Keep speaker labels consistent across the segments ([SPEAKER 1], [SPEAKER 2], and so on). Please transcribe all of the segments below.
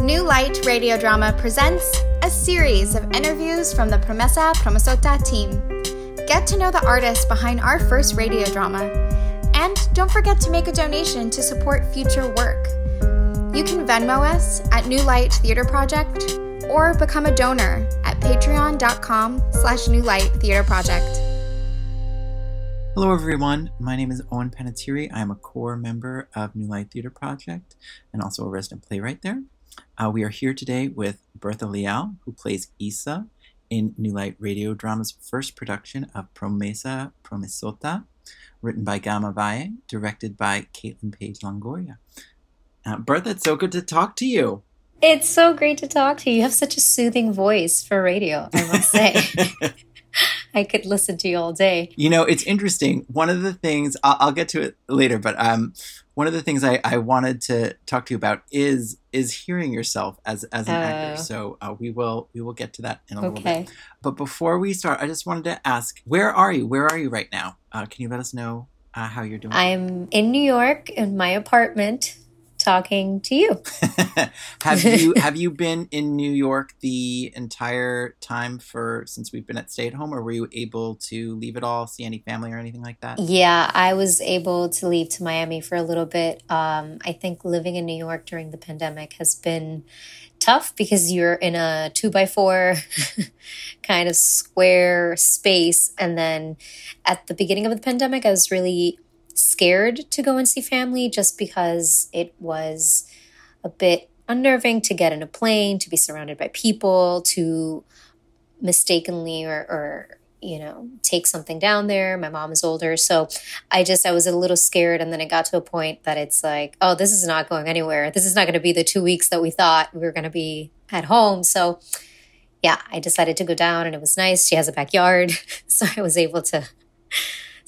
[SPEAKER 1] New Light Radio Drama presents a series of interviews from the Promesa Promesota team. Get to know the artists behind our first radio drama. And don't forget to make a donation to support future work. You can Venmo us at New Light Theater Project or become a donor at patreon.com slash New Light Theater Project.
[SPEAKER 2] Hello, everyone. My name is Owen Panettiere. I am a core member of New Light Theater Project and also a resident playwright there. Uh, we are here today with Bertha Leal, who plays Isa in New Light Radio Drama's first production of Promesa Promesota, written by Gama Valle, directed by Caitlin Page Longoria. Uh, Bertha, it's so good to talk to you.
[SPEAKER 3] It's so great to talk to you. You have such a soothing voice for radio, I must say. I could listen to you all day.
[SPEAKER 2] You know, it's interesting. One of the things I'll, I'll get to it later, but um, one of the things I, I, wanted to talk to you about is is hearing yourself as as an uh, actor. Oh. So uh, we will we will get to that in a okay. little bit. But before we start, I just wanted to ask, where are you? Where are you right now? Uh, can you let us know uh, how you're doing?
[SPEAKER 3] I'm in New York in my apartment talking to you.
[SPEAKER 2] have you have you been in New York the entire time for since we've been at stay at home, or were you able to leave it all, see any family or anything like that?
[SPEAKER 3] Yeah, I was able to leave to Miami for a little bit. Um, I think living in New York during the pandemic has been tough because you're in a two by four kind of square space, and then at the beginning of the pandemic, I was really scared to go and see family just because it was a bit unnerving to get in a plane, to be surrounded by people, to mistakenly or, or you know take something down there. My mom is older. So i just i was a little scared. And then it got to a point that it's like oh this is not going anywhere. This is not going to be the two weeks that we thought we were going to be at home. So yeah i decided to go down and it was nice. She has a backyard. So i was able to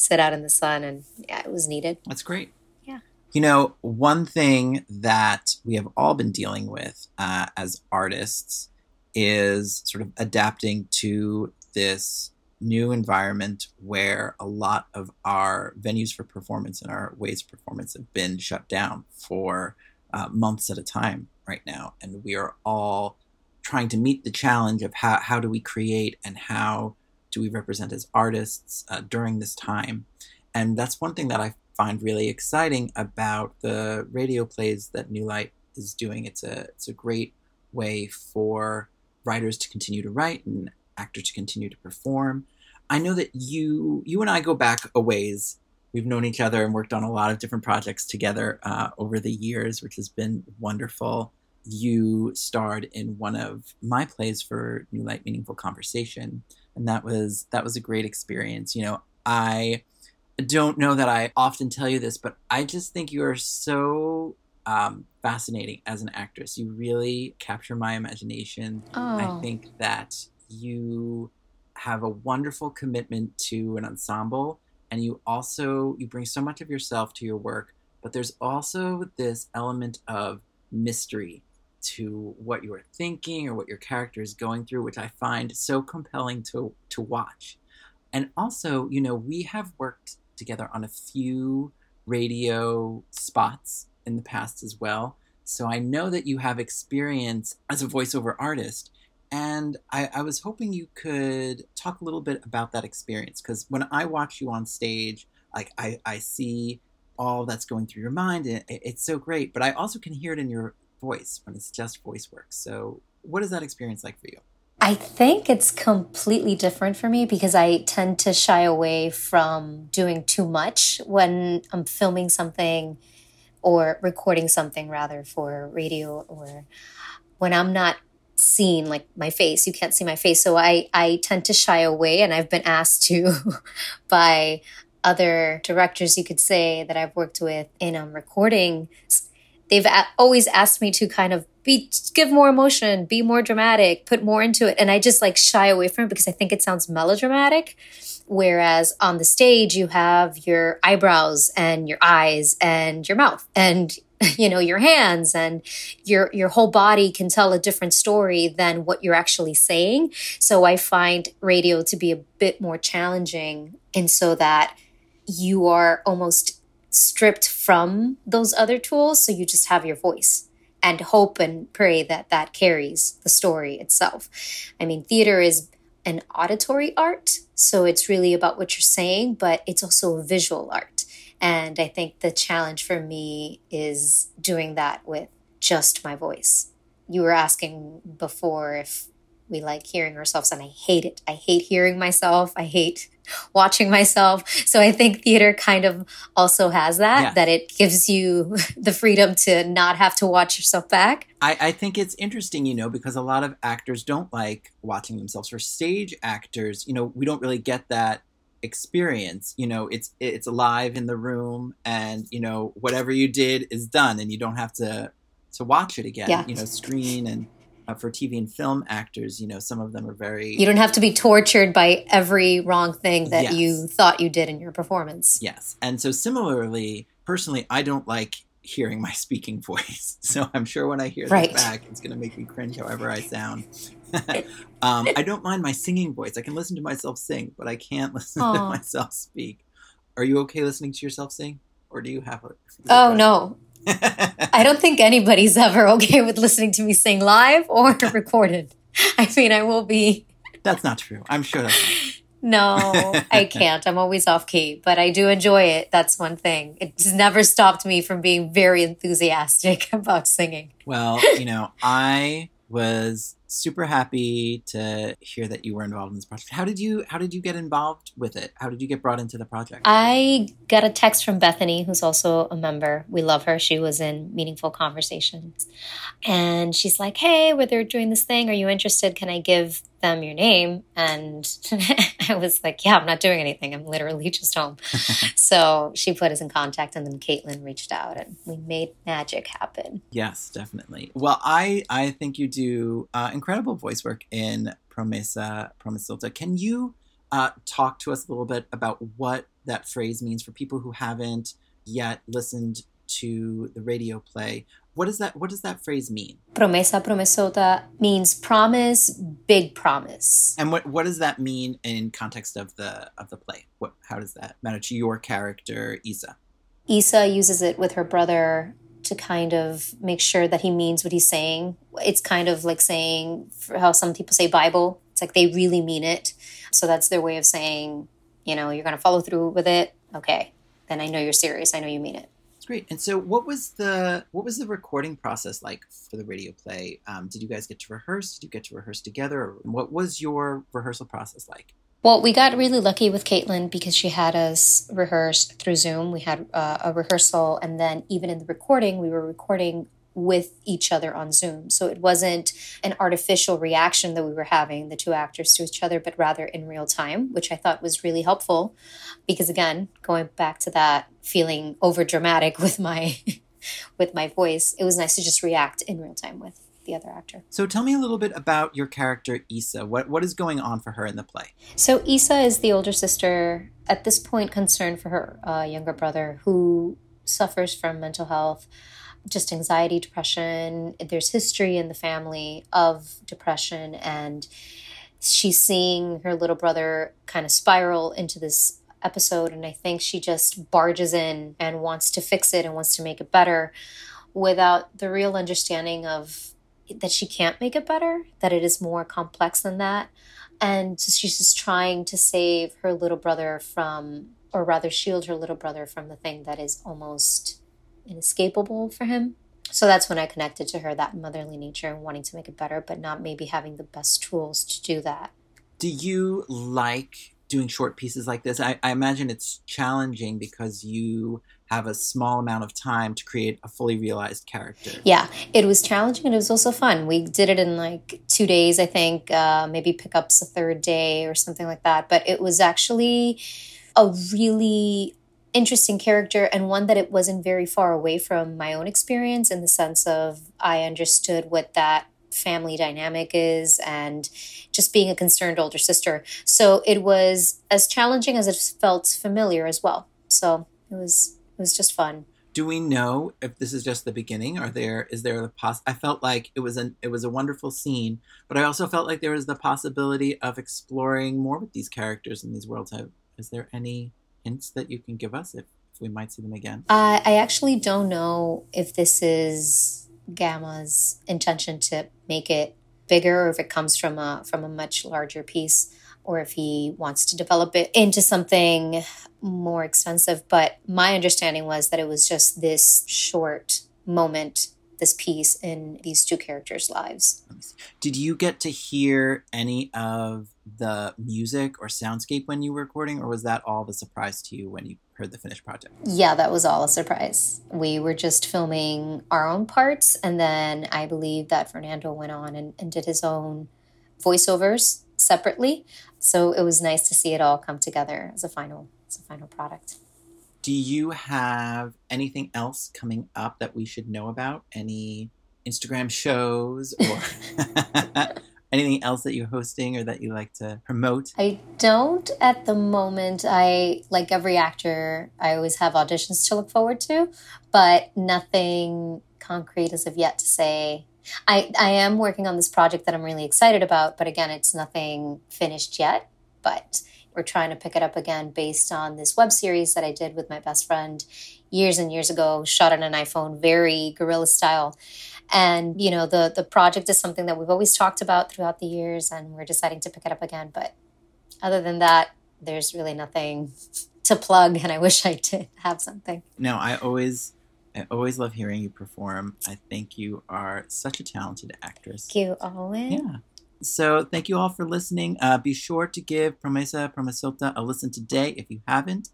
[SPEAKER 3] sit out in the sun, and yeah, it was needed.
[SPEAKER 2] That's great.
[SPEAKER 3] Yeah.
[SPEAKER 2] You know, one thing that we have all been dealing with uh, as artists is sort of adapting to this new environment where a lot of our venues for performance and our ways of performance have been shut down for uh, months at a time right now. And we are all trying to meet the challenge of how, how do we create and how do we represent as artists uh, during this time? And that's one thing that I find really exciting about the radio plays that New Light is doing. It's a it's a great way for writers to continue to write and actors to continue to perform. I know that you you and I go back a ways. We've known each other and worked on a lot of different projects together uh, over the years, which has been wonderful. You starred in one of my plays for New Light Meaningful Conversation, and that was that was a great experience. You know, I don't know that I often tell you this, but I just think you are so um, fascinating as an actress. You really capture my imagination. Oh. I think that you have a wonderful commitment to an ensemble, and you also you bring so much of yourself to your work. But there's also this element of mystery to what you're thinking or what your character is going through, which I find so compelling to to watch. And also, you know, we have worked together on a few radio spots in the past as well. So I know that you have experience as a voiceover artist. And I, I was hoping you could talk a little bit about that experience because when I watch you on stage, like I, I see all that's going through your mind it, it's so great but i also can hear it in your voice when it's just voice work. So, what is that experience like for you?
[SPEAKER 3] I think it's completely different for me because I tend to shy away from doing too much when I'm filming something or recording something rather for radio or when I'm not seen like my face you can't see my face so i i tend to shy away and i've been asked to by other directors you could say that i've worked with in um, recording they've always asked me to kind of be give more emotion, be more dramatic, put more into it, and I just like shy away from it because I think it sounds melodramatic. Whereas on the stage, you have your eyebrows and your eyes and your mouth and you know your hands and your your whole body can tell a different story than what you're actually saying. So I find radio to be a bit more challenging, and so that you are almost stripped from those other tools so you just have your voice and hope and pray that that carries the story itself. I mean, theater is an auditory art, so it's really about what you're saying, but it's also a visual art. And I think the challenge for me is doing that with just my voice. You were asking before if we like hearing ourselves, and I hate it. I hate hearing myself. I hate watching myself. So I think theater kind of also has that, yeah. that it gives you the freedom to not have to watch yourself back.
[SPEAKER 2] I, I think it's interesting, you know, because a lot of actors don't like watching themselves. For stage actors, you know, we don't really get that experience you know it's it's alive in the room and you know whatever you did is done and you don't have to to watch it again yeah. you know screen and for TV and film actors, you know, some of them are very.
[SPEAKER 3] You don't have to be tortured by every wrong thing that yes. you thought you did in your performance.
[SPEAKER 2] Yes. And so, similarly, personally, I don't like hearing my speaking voice. So I'm sure when I hear right. this back, it's going to make me cringe however I sound. um, I don't mind my singing voice. I can listen to myself sing, but I can't listen Aww. to myself speak. Are you okay listening to yourself sing? Or do you have a.
[SPEAKER 3] Oh, no. I don't think anybody's ever okay with listening to me sing live or recorded. I mean, I will be.
[SPEAKER 2] That's not true. I'm sure
[SPEAKER 3] that's No, I can't. I'm always off key, but I do enjoy it. That's one thing. It's never stopped me from being very enthusiastic about singing.
[SPEAKER 2] Well, you know, I was super happy to hear that you were involved in this project. How did you how did you get involved with it? How did you get brought into the project?
[SPEAKER 3] I got a text from Bethany, who's also a member. We love her. She was in Meaningful Conversations. And she's like, "Hey, where they're doing this thing, are you interested? Can I give them your name?" And I was like, "Yeah, I'm not doing anything. I'm literally just home." so she put us in contact and then Caitlin reached out and we made magic happen.
[SPEAKER 2] Yes, definitely. Well, I I think you do uh, incredible voice work in Promesa Promesota. Can you uh, talk to us a little bit about what that phrase means for people who haven't yet listened to the radio play? What does that What does that phrase mean?
[SPEAKER 3] Promesa Promesota means promise, big promise.
[SPEAKER 2] And what what does that mean in context of the of the play? What how does that matter to your character, Isa?
[SPEAKER 3] Isa uses it with her brother to kind of make sure that he means what he's saying. It's kind of like saying how some people say Bible. It's like they really mean it. So that's their way of saying, you know, you're going to follow through with it. Okay. Then I know you're serious. I know you mean it.
[SPEAKER 2] Great. And so, what was the what was the recording process like for the radio play? Um, did you guys get to rehearse? Did you get to rehearse together? What was your rehearsal process like?
[SPEAKER 3] Well, we got really lucky with Caitlin because she had us rehearse through Zoom. We had uh, a rehearsal, and then even in the recording, we were recording with each other on Zoom. So it wasn't an artificial reaction that we were having, the two actors to each other, but rather in real time, which I thought was really helpful. Because again, going back to that feeling over dramatic with my with my voice, it was nice to just react in real time with the other actor.
[SPEAKER 2] So tell me a little bit about your character Isa. What what is going on for her in the play?
[SPEAKER 3] So Isa is the older sister at this point concerned for her uh, younger brother who suffers from mental health, just anxiety, depression. There's history in the family of depression and she's seeing her little brother kind of spiral into this episode and I think she just barges in and wants to fix it and wants to make it better without the real understanding of that she can't make it better, that it is more complex than that. And so she's just trying to save her little brother from, or rather, shield her little brother from the thing that is almost inescapable for him. So that's when I connected to her, that motherly nature and wanting to make it better, but not maybe having the best tools to do that.
[SPEAKER 2] Do you like doing short pieces like this? I, I imagine it's challenging because you have a small amount of time to create a fully realized character.
[SPEAKER 3] Yeah, it was challenging and it was also fun. We did it in like two days, I think, uh, maybe pickups a third day or something like that. But it was actually a really interesting character and one that it wasn't very far away from my own experience in the sense of I understood what that family dynamic is and just being a concerned older sister. So it was as challenging as it felt familiar as well. So it was it was just fun.
[SPEAKER 2] Do we know if this is just the beginning? Are there is there the poss? I felt like it was an it was a wonderful scene, but I also felt like there was the possibility of exploring more with these characters in these worlds. Have Is there any hints that you can give us if, if we might see them again?
[SPEAKER 3] Uh, I actually don't know if this is Gama's intention to make it bigger, or if it comes from a from a much larger piece, or if he wants to develop it into something more expensive. But my understanding was that it was just this short moment this piece in these two characters' lives.
[SPEAKER 2] Did you get to hear any of the music or soundscape when you were recording, or was that all the surprise to you when you heard the finished project?
[SPEAKER 3] Yeah, that was all a surprise. We were just filming our own parts, and then I believe that Fernando went on and, and did his own voiceovers separately. So it was nice to see it all come together as a final as a final product.
[SPEAKER 2] Do you have anything else coming up that we should know about? Any Instagram shows or anything else that you're hosting or that you like to promote?
[SPEAKER 3] I don't at the moment. I, like every actor, I always have auditions to look forward to, but nothing concrete as of yet to say. I, I am working on this project that I'm really excited about, but again, it's nothing finished yet. But we're trying to pick it up again based on this web series that I did with my best friend years and years ago, shot on an iPhone, very guerrilla style. And you know, the the project is something that we've always talked about throughout the years, and we're deciding to pick it up again. But other than that, there's really nothing to plug, and I wish I did have something.
[SPEAKER 2] No, I always I always love hearing you perform. I think you are such a talented actress.
[SPEAKER 3] Thank you, Owen.
[SPEAKER 2] Yeah. So thank you all for listening. Uh, be sure to give Promesa Promesota a listen today if you haven't.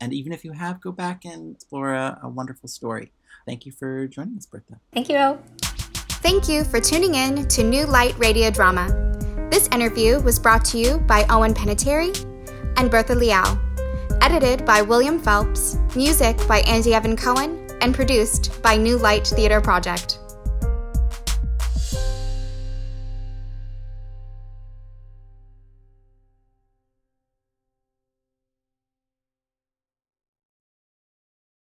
[SPEAKER 2] And even if you have, go back and explore a, a wonderful story. Thank you for joining us, Bertha.
[SPEAKER 3] Thank you.
[SPEAKER 1] Thank you for tuning in to New Light Radio Drama. This interview was brought to you by Owen Panettiere and Bertha Leal. Edited by William Phelps, music by Andy Evan Cohen, and produced by New Light Theater Project.